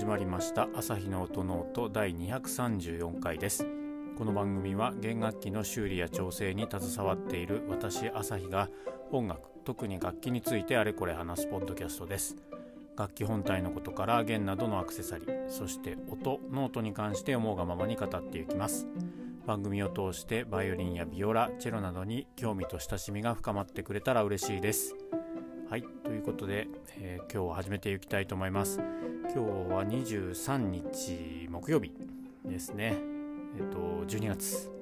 始まりました朝日の音ノート第234回です。この番組は弦楽器の修理や調整に携わっている私朝日が音楽特に楽器についてあれこれ話すポッドキャストです。楽器本体のことから弦などのアクセサリーそして音ノートに関して思うがままに語っていきます。番組を通してバイオリンやビオラチェロなどに興味と親しみが深まってくれたら嬉しいです。はいということで、えー、今日は始めていきたいと思います。今日は23日木曜日ですね。えっ、と12月。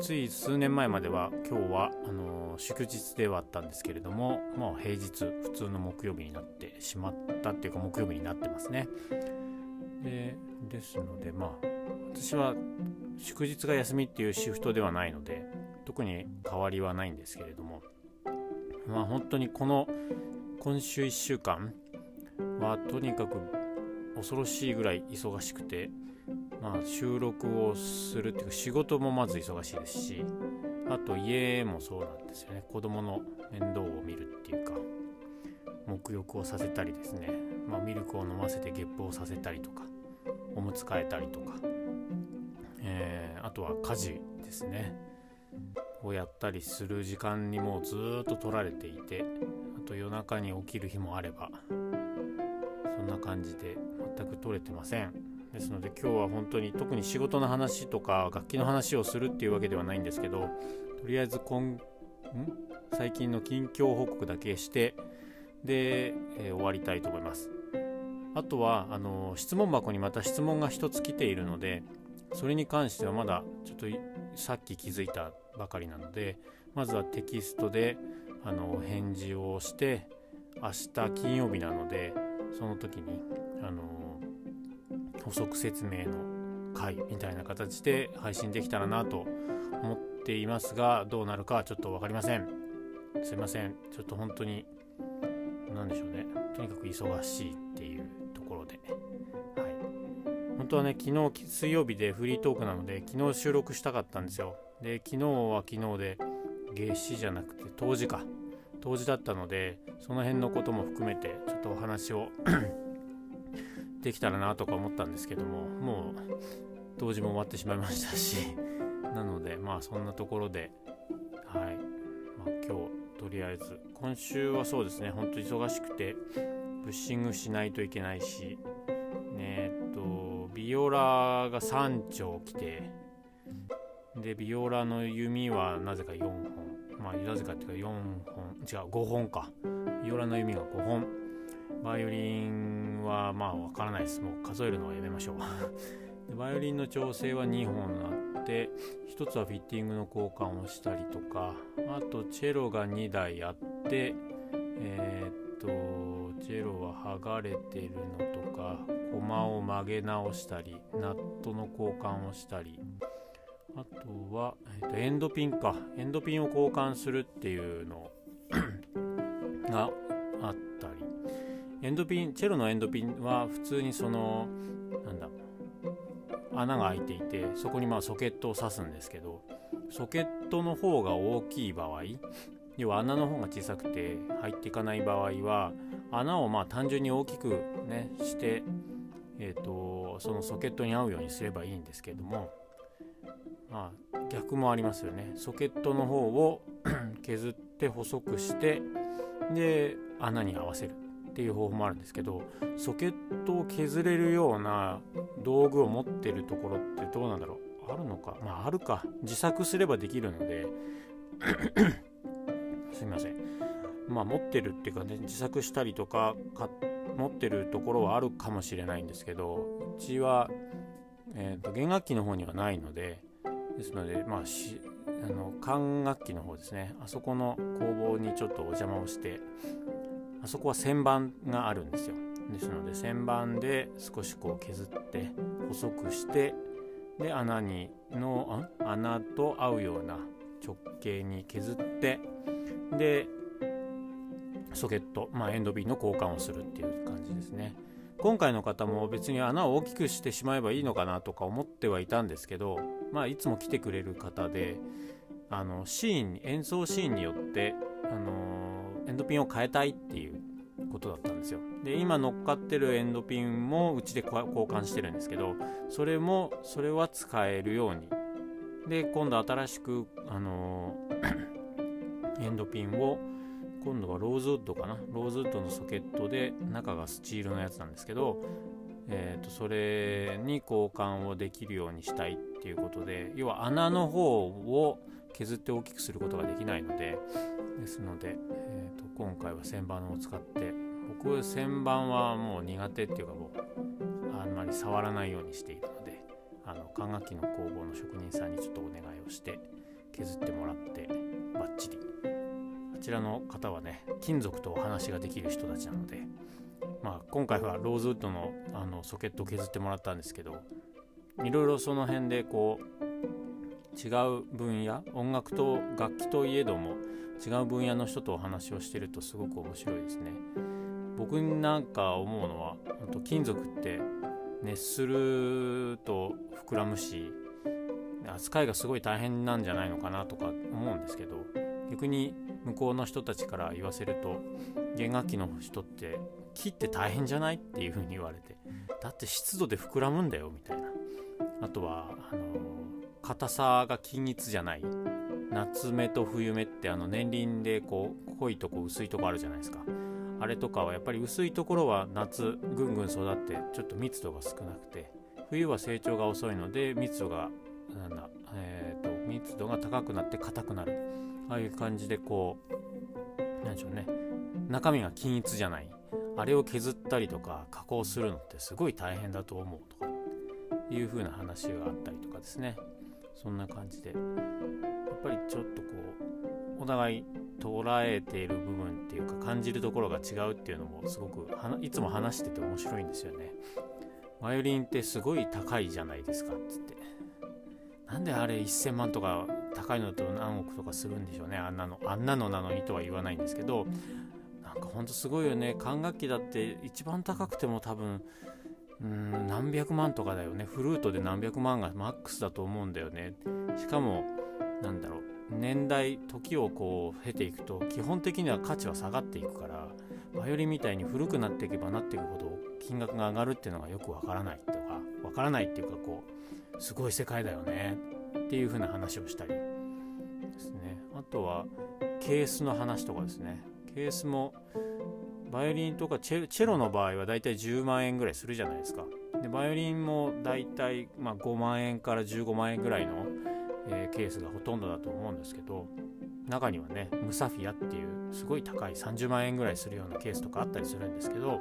つい数年前までは今日はあの祝日ではあったんですけれどもまあ平日普通の木曜日になってしまったっていうか木曜日になってますね。でですのでまあ私は祝日が休みっていうシフトではないので特に変わりはないんですけれどもまあ本当にこの今週1週間はとにかく恐ろしいぐらい忙しくてまあ収録をするっていうか仕事もまず忙しいですしあと家もそうなんですよね。子供の面倒を見るっていうか沐浴をさせたりですね、まあ、ミルクを飲ませてゲップをさせたりとかおむつ替えたりとかえー、あとは家事ですね。をやったりする時間にもうずっと取られていてあと夜中に起きる日もあればそんな感じで全く取れてません。ですので今日は本当に特に仕事の話とか楽器の話をするっていうわけではないんですけどとりあえず今最近の近況報告だけしてで、えー、終わりたいと思います。あとはあの質問箱にまた質問が1つ来ているのでそれに関してはまだちょっとさっき気づいたばかりなのでまずはテキストであの返事をして明日金曜日なのでその時にあの補足説明の回みたいな形で配信できたらなと思っていますがどうなるかはちょっと分かりません。すいません。ちょっと本当に何でしょうね。とにかく忙しいっていうところで。はい。本当はね、昨日水曜日でフリートークなので、昨日収録したかったんですよ。で、昨日は昨日で、夏至じゃなくて冬至か。冬至だったので、その辺のことも含めて、ちょっとお話をできたらなとか思ったんですけども、もう、冬至も終わってしまいましたし、なので、まあそんなところで、はい。まあ、今日、とりあえず、今週はそうですね、ほんと忙しくて、ブッシングしないといけないし、ねビオラが3丁来てでビオラの弓はなぜか4本。まあなぜかっていうか4本違う5本か。ビオラの弓が5本。バイオリンはまあわからないです。もう数えるのはやめましょう。でバイオリンの調整は2本あって1つはフィッティングの交換をしたりとかあとチェロが2台あってえー、っとチェロは剥がれてるのとか駒を曲げ直したりナットの交換をしたりあとは、えー、とエンドピンか。エンドピンを交換するっていうのがあったり。エンドピンチェロのエンドピンは普通にそのなんだ穴が開いていてそこにまあソケットを挿すんですけどソケットの方が大きい場合要は穴の方が小さくて入っていかない場合は穴をまあ単純に大きくねしてえーと、そのソケットに合うようにすればいいんですけども、まあ、逆もありますよね。ソケットの方を 削って細くしてで穴に合わせる。っていう方法もあるんですけどソケットを削れるような道具を持ってるところってどうなんだろう？あるのか？まああるか。自作すればできるので。すいません。まあ持ってるっていうかね自作したりとか買って持ってるところはあるかもしれないんですけどうちは、えーと、弦楽器の方にはないのでですのでまあしあの管楽器の方ですね。あそこの工房にちょっとお邪魔をしてあそこは旋盤があるんですよ。ですので旋盤で少しこう削って細くしてで穴にの穴と合うような直径に削ってでソケット、まあ、エンドビンの交換をするっていう感じですね。今回の方も別に穴を大きくしてしまえばいいのかなとか思ってはいたんですけど、まあ、いつも来てくれる方であのシーン演奏シーンによって、あのエンドピンを変えたいっていうことだったんですよ。で今乗っかってるエンドピンもうちで交換してるんですけどそれもそれは使えるように。で今度新しくあのー、エンドピンを今度はローズウッドかな？ローズウッドのソケットで中がスチールのやつなんですけど、えー、とそれに交換をできるようにしたいっていうことで要は穴の方を削って大きくすることができないのでですので、えー、と今回は旋盤を使って僕旋盤はもう苦手っていうかもうあんまり触らないようにしているのであの管楽器の工房の職人さんにちょっとお願いをして削ってもらってバッチリ。こちらの方はね金属とお話ができる人たちなのでまあ今回はローズウッドのあのソケットを削ってもらったんですけどいろいろその辺でこう違う分野音楽と楽器といえども違う分野の人とお話をしてるとすごく面白いですね。僕なんか思うのは金属って熱すると膨らむし扱いがすごい大変なんじゃないのかなとか思うんですけど逆に向こうの人たちから言わせると弦楽器の人って木って大変じゃないっていう風に言われてだって湿度で膨らむんだよみたいな。あとはあの硬さが均一じゃない。夏目と冬目ってあの年輪でこう濃いとこ薄いとこあるじゃないですか。あれとかはやっぱり薄いところは夏ぐんぐん育ってちょっと密度が少なくて冬は成長が遅いので密度がなんだ、えーと、密度が高くなって硬くなる。ああいう感じでこうなんでしょうね。中身が均一じゃない。あれを削ったりとか加工するのってすごい大変だと思うとかいう風な話があったりとかですね。そんな感じで。やっぱりちょっとこうお互い捉えている部分っていうか感じるところが違うっていうのもすごくいつも話してて面白いんですよねバイオリンってすごい高いじゃないですかっつってなんであれ1000万とか高いのと何億とかするんでしょうねあんなのあんなのなのにとは言わないんですけど。なんかほんとすごいよね。管楽器だって一番高くても多分うん何百万とかだよね。フルートで何百万がマックスだと思うんだよね。しかもなんだろう。年代時をこう経ていくと基本的には価値は下がっていくからバイオリンみたいに古くなっていけばなっていくほど金額が上がるっていうのがよくわからないとかわからないっていうかこうすごい世界だよね。っていう風な話をしたり。ですね。あとはケースの話とかですね。ケースもバイオリンとかチェロの場合はだいたい10万円ぐらいするじゃないですか。でバイオリンもだいたいま5万円から15万円ぐらいのえー、ケースがほとんどだと思うんですけど中にはねムサフィアっていうすごい高い30万円ぐらいするようなケースとかあったりするんですけど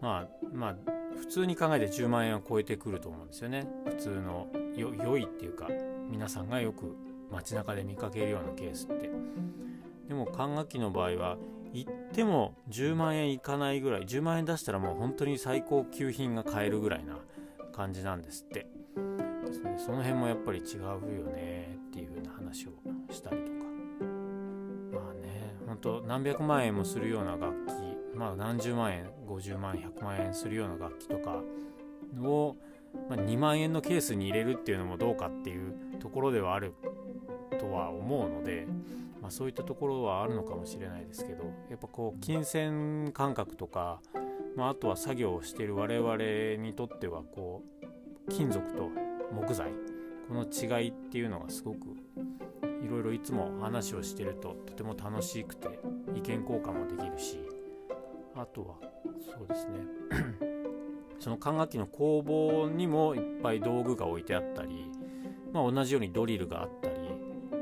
まあまあ普通に考えて10万円を超えてくると思うんですよね。普通の良いっていうか皆さんがよく街中で見かけるようなケースって。でも管楽器の場合は行っても10万円いかないぐらい10万円出したらもう本当に最高級品が買えるぐらいな感じなんですって。ですね。その辺もやっぱり違うよねっていう風な話をしたりとか。まあねほんと何百万円もするような楽器まあ何十万円50万100万円するような楽器とかを、まあ、2万円のケースに入れるっていうのもどうかっていうところではあるとは思うので、まあ、そういったところはあるのかもしれないですけどやっぱこう金銭感覚とか、まあ、あとは作業をしている我々にとってはこう金属と木材この違いっていうのがすごくいろいろいつも話をしてるととても楽しくて意見交換もできるしあとはそうですね。その管楽器の工房にもいっぱい道具が置いてあったり、まあ、同じようにドリルがあったり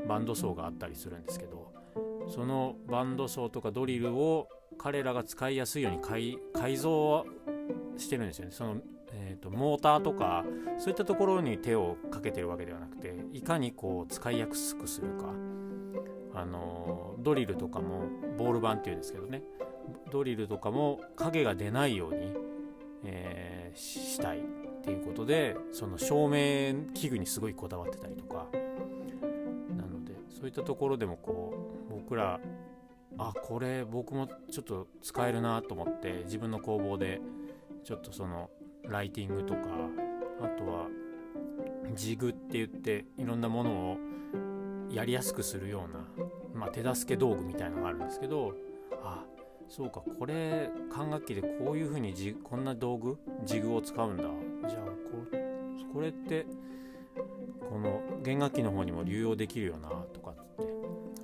バンドソーがあったりするんですけどそのバンドソーとかドリルを彼らが使いやすいように改造してるんですよね。そのえーと、モーターとかそういったところに手をかけてるわけではなくていかにこう使いやすくするか。あのドリルとかもボール板っていうんですけどね。ドリルとかも影が出ないように、えー、したいっていうことでその照明器具にすごいこだわってたりとか。そういったところでもこう僕らあこれ僕もちょっと使えるなと思って自分の工房でちょっとそのライティングとかあとはジグって言っていろんなものをやりやすくするような、まあ、手助け道具みたいのがあるんですけどあそうかこれ管楽器でこういう風にじこんな道具ジグを使うんだ。じゃあこれってこの弦楽器の方にも流用できるよなと。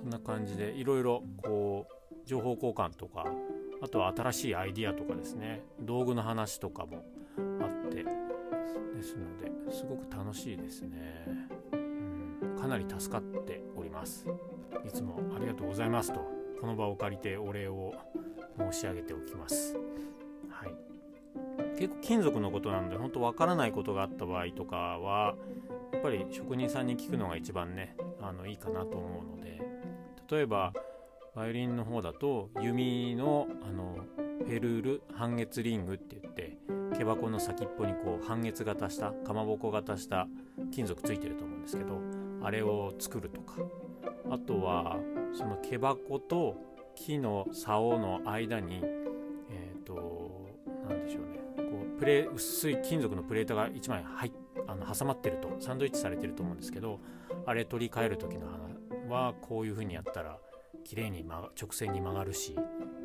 そんな感じでいろいろこう情報交換とかあとは新しいアイディアとかですね。道具の話とかもあってですのですごく楽しいですね、うん、かなり助かっております。いつもありがとうございますとこの場を借りてお礼を申し上げておきます。はい。結構金属のことなので本当わからないことがあった場合とかはやっぱり職人さんに聞くのが一番ねあのいいかなと思うので例えばバイオリンの方だと弓のあのフェルール半月リングって言って毛箱の先っぽにこう半月型したかまぼこ型した金属ついてると思うんですけどあれを作るとか。あとはその毛箱と木の竿の間にえっ、ー、と何でしょうね。こうプレ薄い金属のプレートが1枚入あの挟まってるとサンドイッチされてると思うんですけどあれ取り替える時の花はこういう風にやったら綺麗に直線に曲がるし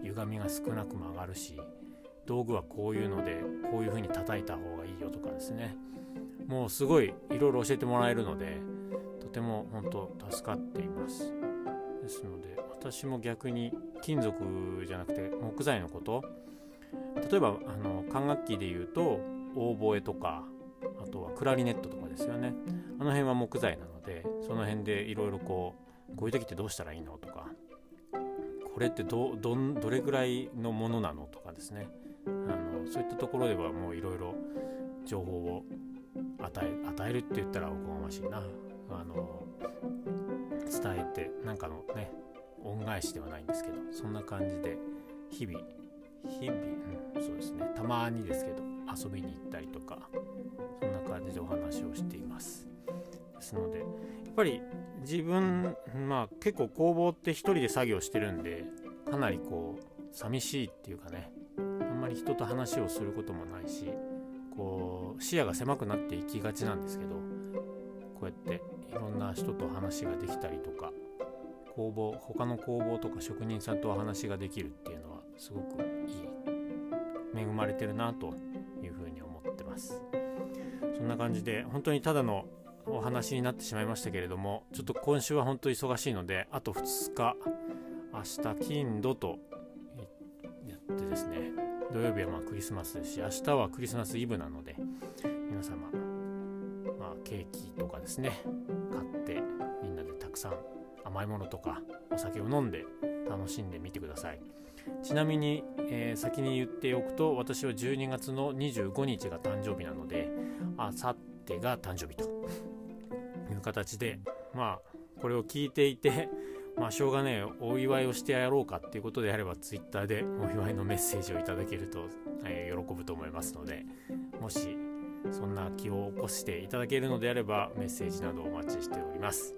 歪みが少なく曲がるし道具はこういうのでこういう風に叩いた方がいいよとかですね。もうすごいいろいろ教えてもらえるのでとても本当助かっています。ですので私も逆に金属じゃなくて木材のこと例えばあの管楽器でいうとオーボエとかあとはクラリネットとかですよね。あの辺は木材なのでその辺でいろいろこうこういう時ってどうしたらいいのとかこれってどどどれぐらいのものなのとかですね。あのそういったところではもういろいろ情報を与え与えるって言ったらおこがましいな。あの伝えてなんかのね恩返しではないんですけどそんな感じで日々日々、うん、そうですね。たまにですけど遊びに行ったりとかそんな感じでお話をしています。ですのでやっぱり自分まあ結構工房って一人で作業してるんでかなりこう寂しいっていうかねあんまり人と話をすることもないしこう視野が狭くなっていきがちなんですけどこうやっていろんな人と話ができたりとか工房他の工房とか職人さんとお話ができるっていうのはすごくいい恵まれてるなというふうに思ってます。そんな感じで本当にただのお話になってしまいましたけれどもちょっと今週は本当忙しいのであと2日明日金土とやってですね土曜日はまあクリスマスですし明日はクリスマスイブなので皆様まあケーキとかですね買ってみんなでたくさん甘いものとかお酒を飲んで楽しんでみてください。ちなみに、えー、先に言っておくと私は12月の25日が誕生日なのであさってが誕生日と。いう形でまあこれを聞いていて まあしょうがねえお祝いをしてやろうかっていうことであれば Twitter でお祝いのメッセージをいただけると、えー、喜ぶと思いますのでもしそんな気を起こしていただけるのであればメッセージなどお待ちしております。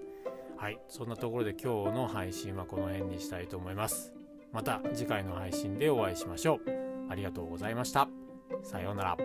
はいそんなところで今日の配信はこの辺にしたいと思います。また次回の配信でお会いしましょう。ありがとうございました。さようなら。